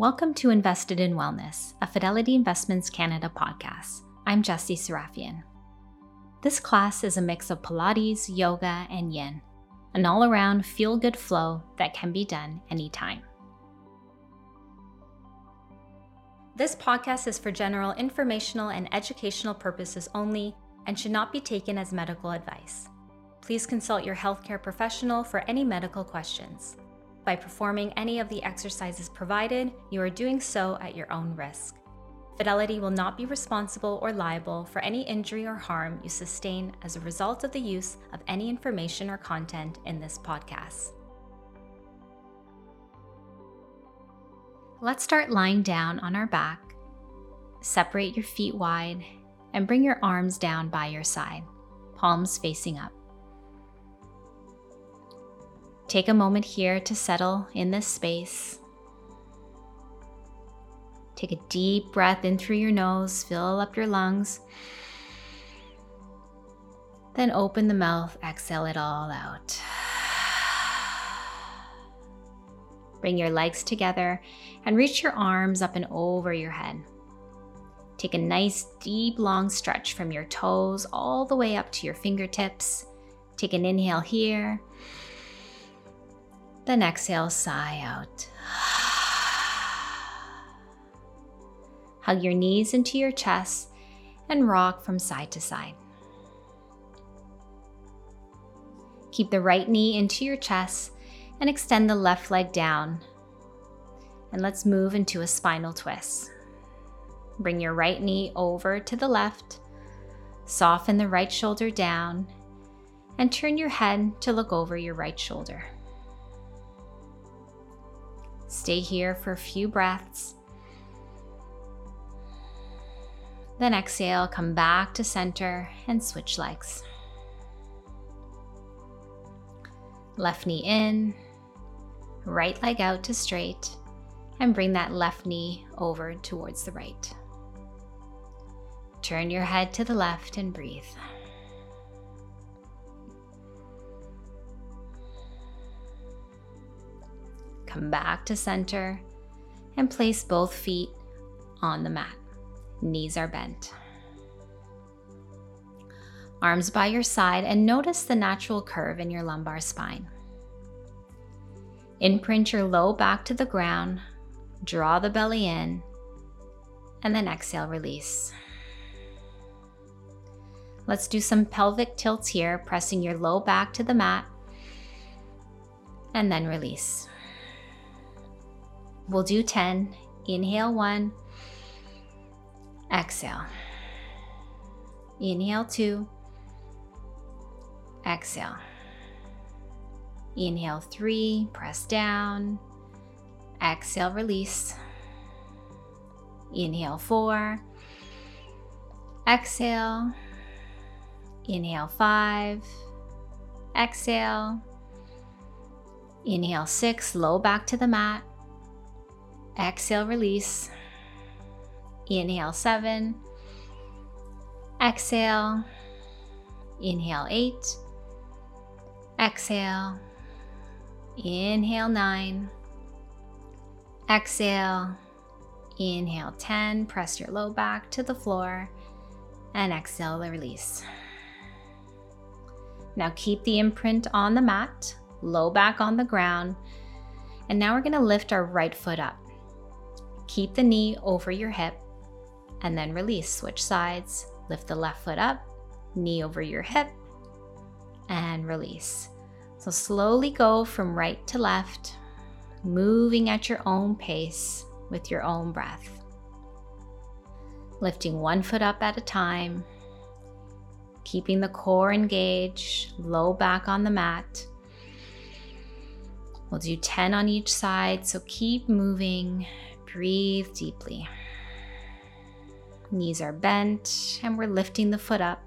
Welcome to Invested in Wellness, a Fidelity Investments Canada podcast. I'm Jessie Serafian. This class is a mix of Pilates, yoga, and yin, an all around feel good flow that can be done anytime. This podcast is for general informational and educational purposes only and should not be taken as medical advice. Please consult your healthcare professional for any medical questions. By performing any of the exercises provided, you are doing so at your own risk. Fidelity will not be responsible or liable for any injury or harm you sustain as a result of the use of any information or content in this podcast. Let's start lying down on our back. Separate your feet wide and bring your arms down by your side, palms facing up. Take a moment here to settle in this space. Take a deep breath in through your nose, fill up your lungs. Then open the mouth, exhale it all out. Bring your legs together and reach your arms up and over your head. Take a nice, deep, long stretch from your toes all the way up to your fingertips. Take an inhale here then exhale, sigh out. Hug your knees into your chest and rock from side to side. Keep the right knee into your chest and extend the left leg down. And let's move into a spinal twist. Bring your right knee over to the left, soften the right shoulder down, and turn your head to look over your right shoulder. Stay here for a few breaths. Then exhale, come back to center and switch legs. Left knee in, right leg out to straight, and bring that left knee over towards the right. Turn your head to the left and breathe. Come back to center and place both feet on the mat. Knees are bent. Arms by your side and notice the natural curve in your lumbar spine. Imprint your low back to the ground, draw the belly in, and then exhale, release. Let's do some pelvic tilts here, pressing your low back to the mat, and then release. We'll do 10. Inhale one, exhale. Inhale two, exhale. Inhale three, press down. Exhale, release. Inhale four, exhale. Inhale five, exhale. Inhale six, low back to the mat. Exhale, release. Inhale, seven. Exhale. Inhale, eight. Exhale. Inhale, nine. Exhale. Inhale, 10. Press your low back to the floor. And exhale, the release. Now keep the imprint on the mat, low back on the ground. And now we're going to lift our right foot up. Keep the knee over your hip and then release. Switch sides. Lift the left foot up, knee over your hip, and release. So slowly go from right to left, moving at your own pace with your own breath. Lifting one foot up at a time, keeping the core engaged, low back on the mat. We'll do 10 on each side, so keep moving Breathe deeply. Knees are bent and we're lifting the foot up.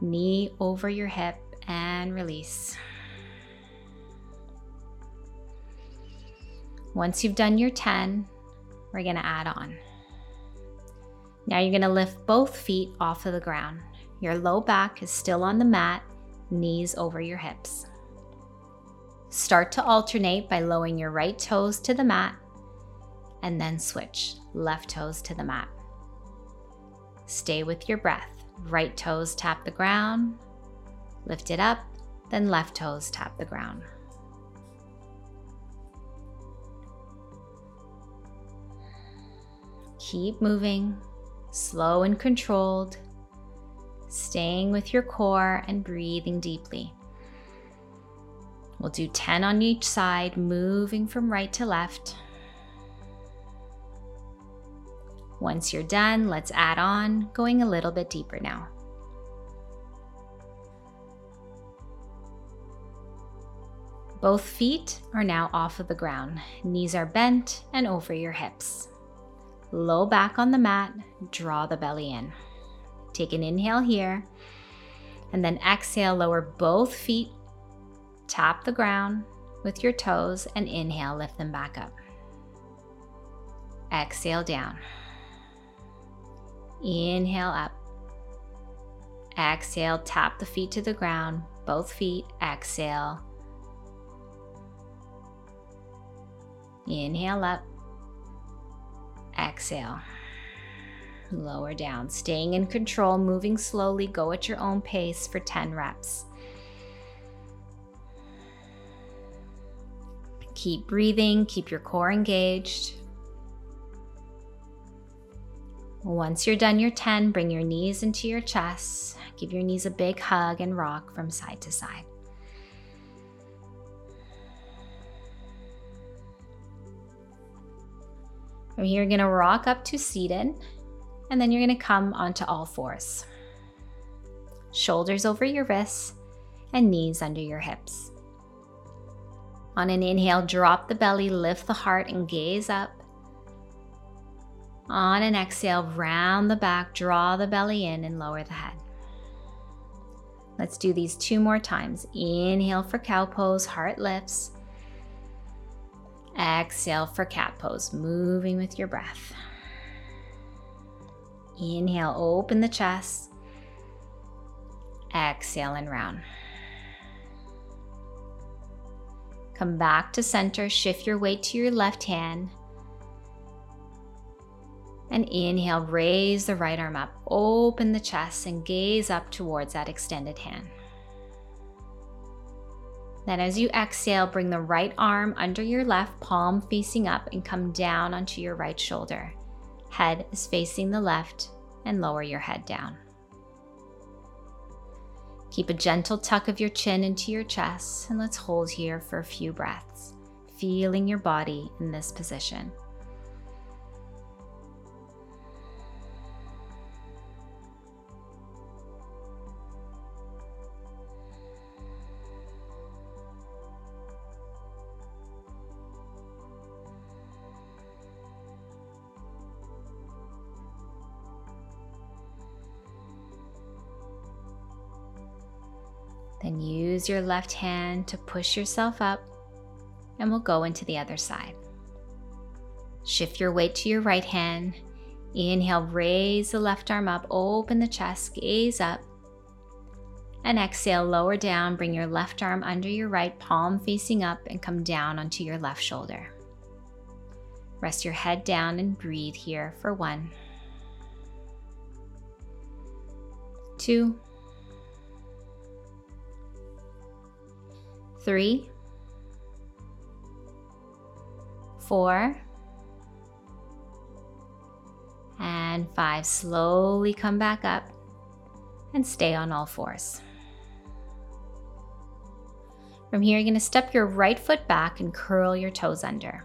Knee over your hip and release. Once you've done your 10, we're going to add on. Now you're going to lift both feet off of the ground. Your low back is still on the mat, knees over your hips. Start to alternate by lowering your right toes to the mat and then switch left toes to the mat. Stay with your breath. Right toes tap the ground, lift it up, then left toes tap the ground. Keep moving, slow and controlled, staying with your core and breathing deeply. We'll do 10 on each side, moving from right to left. Once you're done, let's add on, going a little bit deeper now. Both feet are now off of the ground. Knees are bent and over your hips. Low back on the mat, draw the belly in. Take an inhale here, and then exhale, lower both feet, tap the ground with your toes, and inhale, lift them back up. Exhale down. Inhale up. Exhale, tap the feet to the ground, both feet. Exhale. Inhale up. Exhale. Lower down, staying in control, moving slowly. Go at your own pace for 10 reps. Keep breathing, keep your core engaged. Once you're done your 10, bring your knees into your chest. Give your knees a big hug and rock from side to side. From here, you're going to rock up to seated, and then you're going to come onto all fours. Shoulders over your wrists and knees under your hips. On an inhale, drop the belly, lift the heart, and gaze up. On an exhale, round the back, draw the belly in, and lower the head. Let's do these two more times. Inhale for cow pose, heart lifts. Exhale for cat pose, moving with your breath. Inhale, open the chest. Exhale and round. Come back to center, shift your weight to your left hand. And inhale, raise the right arm up, open the chest, and gaze up towards that extended hand. Then, as you exhale, bring the right arm under your left, palm facing up, and come down onto your right shoulder. Head is facing the left, and lower your head down. Keep a gentle tuck of your chin into your chest, and let's hold here for a few breaths, feeling your body in this position. Then use your left hand to push yourself up, and we'll go into the other side. Shift your weight to your right hand. Inhale, raise the left arm up, open the chest, gaze up. And exhale, lower down, bring your left arm under your right, palm facing up, and come down onto your left shoulder. Rest your head down and breathe here for one, two, three, four, and five. Slowly come back up and stay on all fours. From here, you're going to step your right foot back and curl your toes under.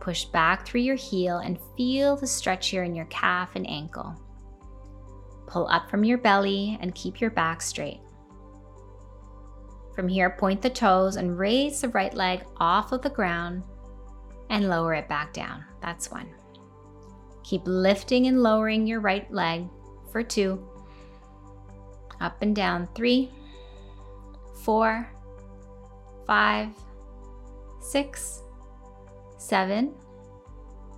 Push back through your heel and feel the stretch here in your calf and ankle. Pull up from your belly and keep your back straight. From here, point the toes and raise the right leg off of the ground and lower it back down. That's one. Keep lifting and lowering your right leg for two. Up and down, three, four, five, six, seven,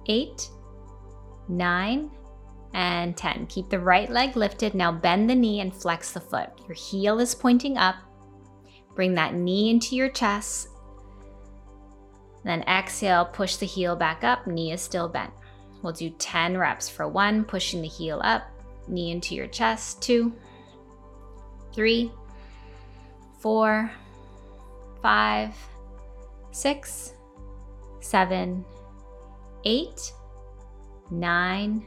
eight, nine, and 10. Keep the right leg lifted. Now bend the knee and flex the foot. Your heel is pointing up Bring that knee into your chest. Then exhale, push the heel back up, knee is still bent. We'll do 10 reps for one, pushing the heel up, knee into your chest, two, three, four, five, six, seven, eight, nine,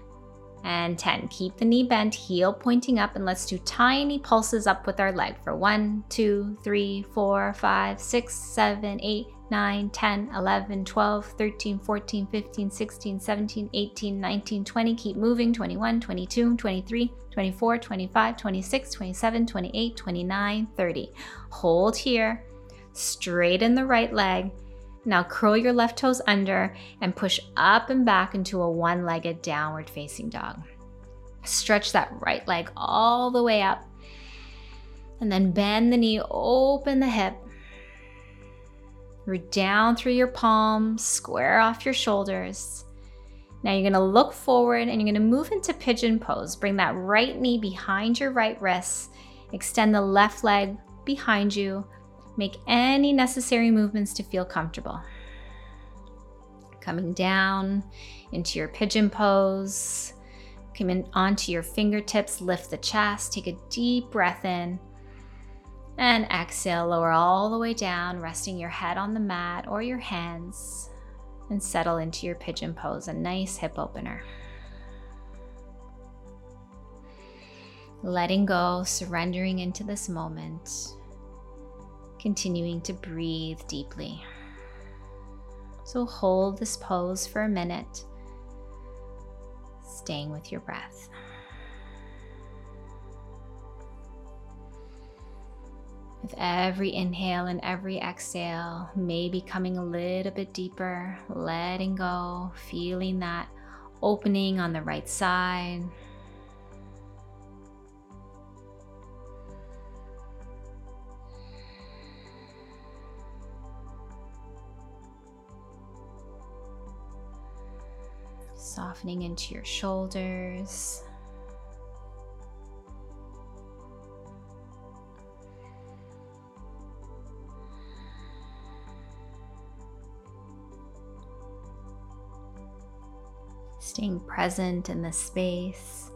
and 10. Keep the knee bent, heel pointing up, and let's do tiny pulses up with our leg for 1, 2, 3, 4, 5, 6, 7, 8, 9, 10, 11, 12, 13, 14, 15, 16, 17, 18, 19, 20. Keep moving 21, 22, 23, 24, 25, 26, 27, 28, 29, 30. Hold here, straighten the right leg. Now curl your left toes under and push up and back into a one legged downward facing dog. Stretch that right leg all the way up. And then bend the knee, open the hip. Root down through your palms, square off your shoulders. Now you're gonna look forward and you're gonna move into pigeon pose. Bring that right knee behind your right wrist. Extend the left leg behind you. Make any necessary movements to feel comfortable. Coming down into your pigeon pose. Come in onto your fingertips, lift the chest, take a deep breath in. And exhale, lower all the way down, resting your head on the mat or your hands and settle into your pigeon pose, a nice hip opener. Letting go, surrendering into this moment, continuing to breathe deeply. So hold this pose for a minute, staying with your breath. With every inhale and every exhale, maybe coming a little bit deeper, letting go, feeling that opening on the right side. Softening into your shoulders. staying present in the space.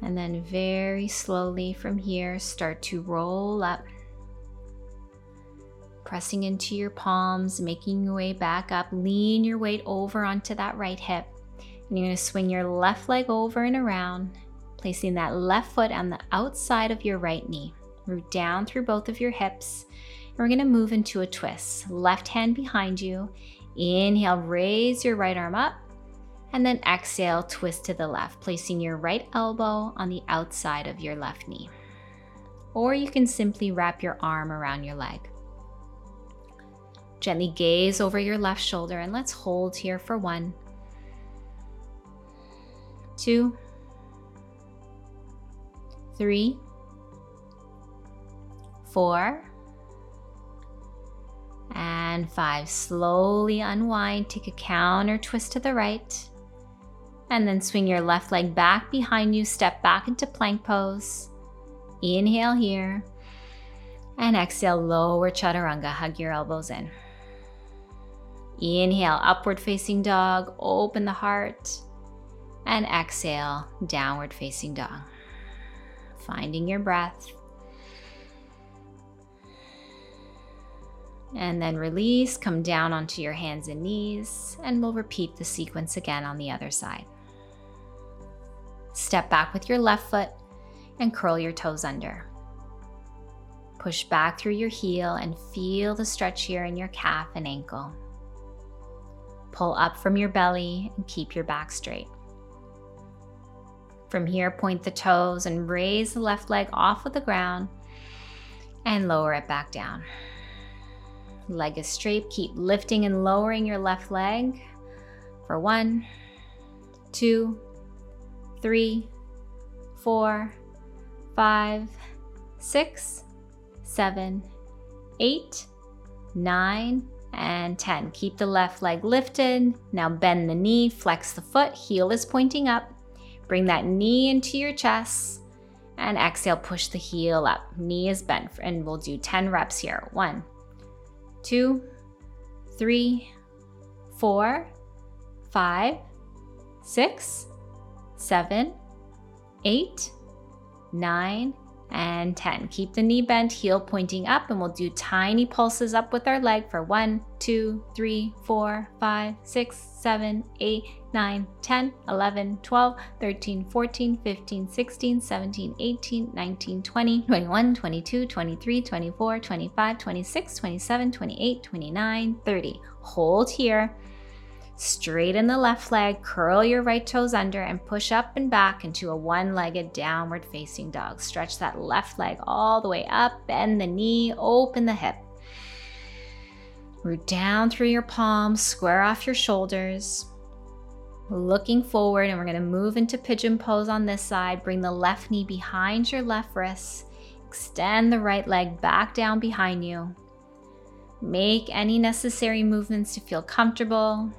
And then very slowly from here, start to roll up, pressing into your palms, making your way back up. Lean your weight over onto that right hip. And you're going to swing your left leg over and around, placing that left foot on the outside of your right knee. Root down through both of your hips And we're gonna move into a twist. Left hand behind you. Inhale, raise your right arm up. And then exhale, twist to the left, placing your right elbow on the outside of your left knee. Or you can simply wrap your arm around your leg. Gently gaze over your left shoulder and let's hold here for one, two, three, four, and five. Slowly unwind, take a counter twist to the right. And then swing your left leg back behind you, step back into plank pose. Inhale here. And exhale, lower chaturanga, hug your elbows in. Inhale, upward facing dog, open the heart. And exhale, downward facing dog. Finding your breath. And then release, come down onto your hands and knees, and we'll repeat the sequence again on the other side. Step back with your left foot and curl your toes under. Push back through your heel and feel the stretch here in your calf and ankle. Pull up from your belly and keep your back straight. From here, point the toes and raise the left leg off of the ground and lower it back down. Leg is straight. Keep lifting and lowering your left leg for one, two, three, four, five, six, seven, eight, nine, and 10. Keep the left leg lifted. Now bend the knee, flex the foot, heel is pointing up. Bring that knee into your chest And exhale, push the heel up. Knee is bent, and we'll do 10 reps here. One, two, three, four, five, six, seven, eight, nine, and 10. Keep the knee bent, heel pointing up, and we'll do tiny pulses up with our leg for 1, 2, 3, 4, 5, 6, 7, 8, 9, 10, 11, 12, 13, 14, 15, 16, 17, 18, 19, 20, 21, 22, 23, 24, 25, 26, 27, 28, 29, 30. Hold here. Straighten the left leg, curl your right toes under, and push up and back into a one legged downward facing dog. Stretch that left leg all the way up, bend the knee, open the hip. Root down through your palms, square off your shoulders. Looking forward, and we're gonna move into pigeon pose on this side. Bring the left knee behind your left wrist. Extend the right leg back down behind you. Make any necessary movements to feel comfortable.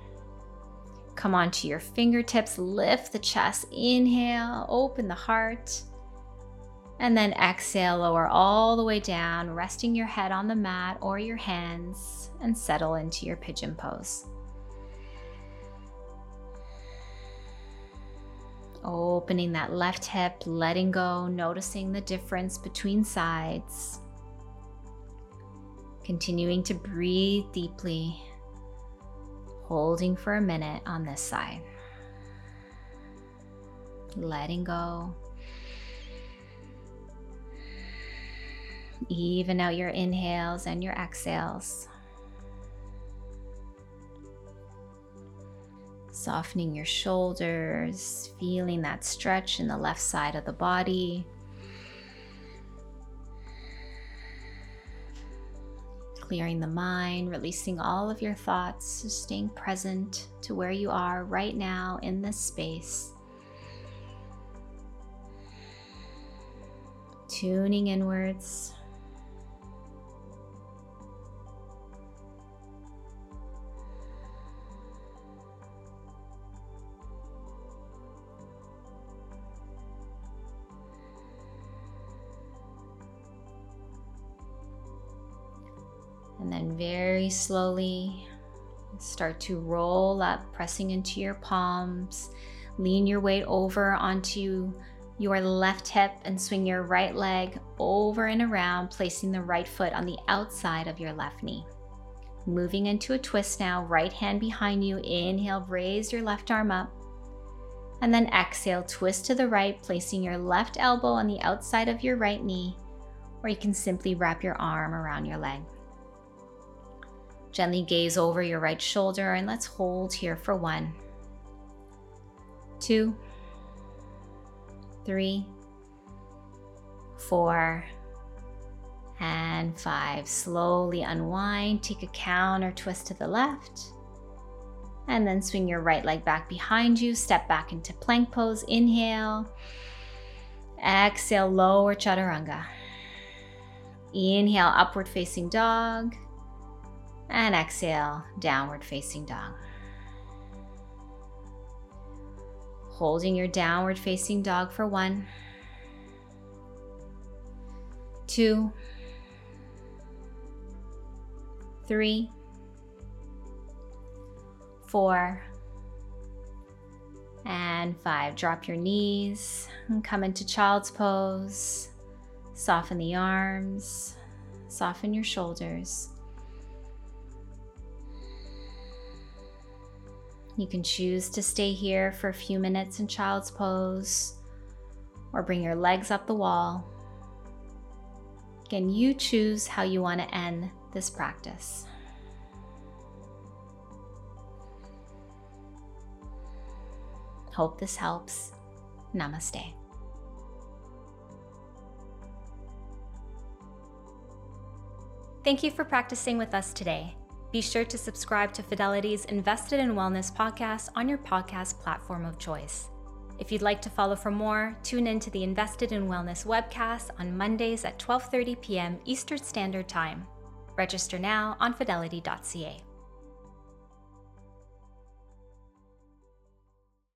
Come onto your fingertips, lift the chest, inhale, open the heart. And then exhale, lower all the way down, resting your head on the mat or your hands, and settle into your pigeon pose. Opening that left hip, letting go, noticing the difference between sides. Continuing to breathe deeply holding for a minute on this side. Letting go. Even out your inhales and your exhales. Softening your shoulders, feeling that stretch in the left side of the body. Clearing the mind, releasing all of your thoughts, staying present to where you are right now in this space. Tuning inwards. Then very slowly start to roll up, pressing into your palms. Lean your weight over onto your left hip and swing your right leg over and around, placing the right foot on the outside of your left knee. Moving into a twist now, right hand behind you. Inhale, raise your left arm up. And then exhale, twist to the right, placing your left elbow on the outside of your right knee, or you can simply wrap your arm around your leg. Gently gaze over your right shoulder and let's hold here for one, two, three, four, and five. Slowly unwind, take a counter twist to the left, and then swing your right leg back behind you. Step back into plank pose. Inhale, exhale, lower chaturanga. Inhale, upward facing dog. And exhale, downward facing dog. Holding your downward facing dog for one, two, three, four, and five. Drop your knees and come into child's pose. Soften the arms, soften your shoulders. You can choose to stay here for a few minutes in child's pose or bring your legs up the wall. Again, you choose how you want to end this practice. Hope this helps. Namaste. Thank you for practicing with us today. Be sure to subscribe to Fidelity's Invested in Wellness podcast on your podcast platform of choice. If you'd like to follow for more, tune in to the Invested in Wellness webcast on Mondays at 12:30 p.m. Eastern Standard Time. Register now on fidelity.ca.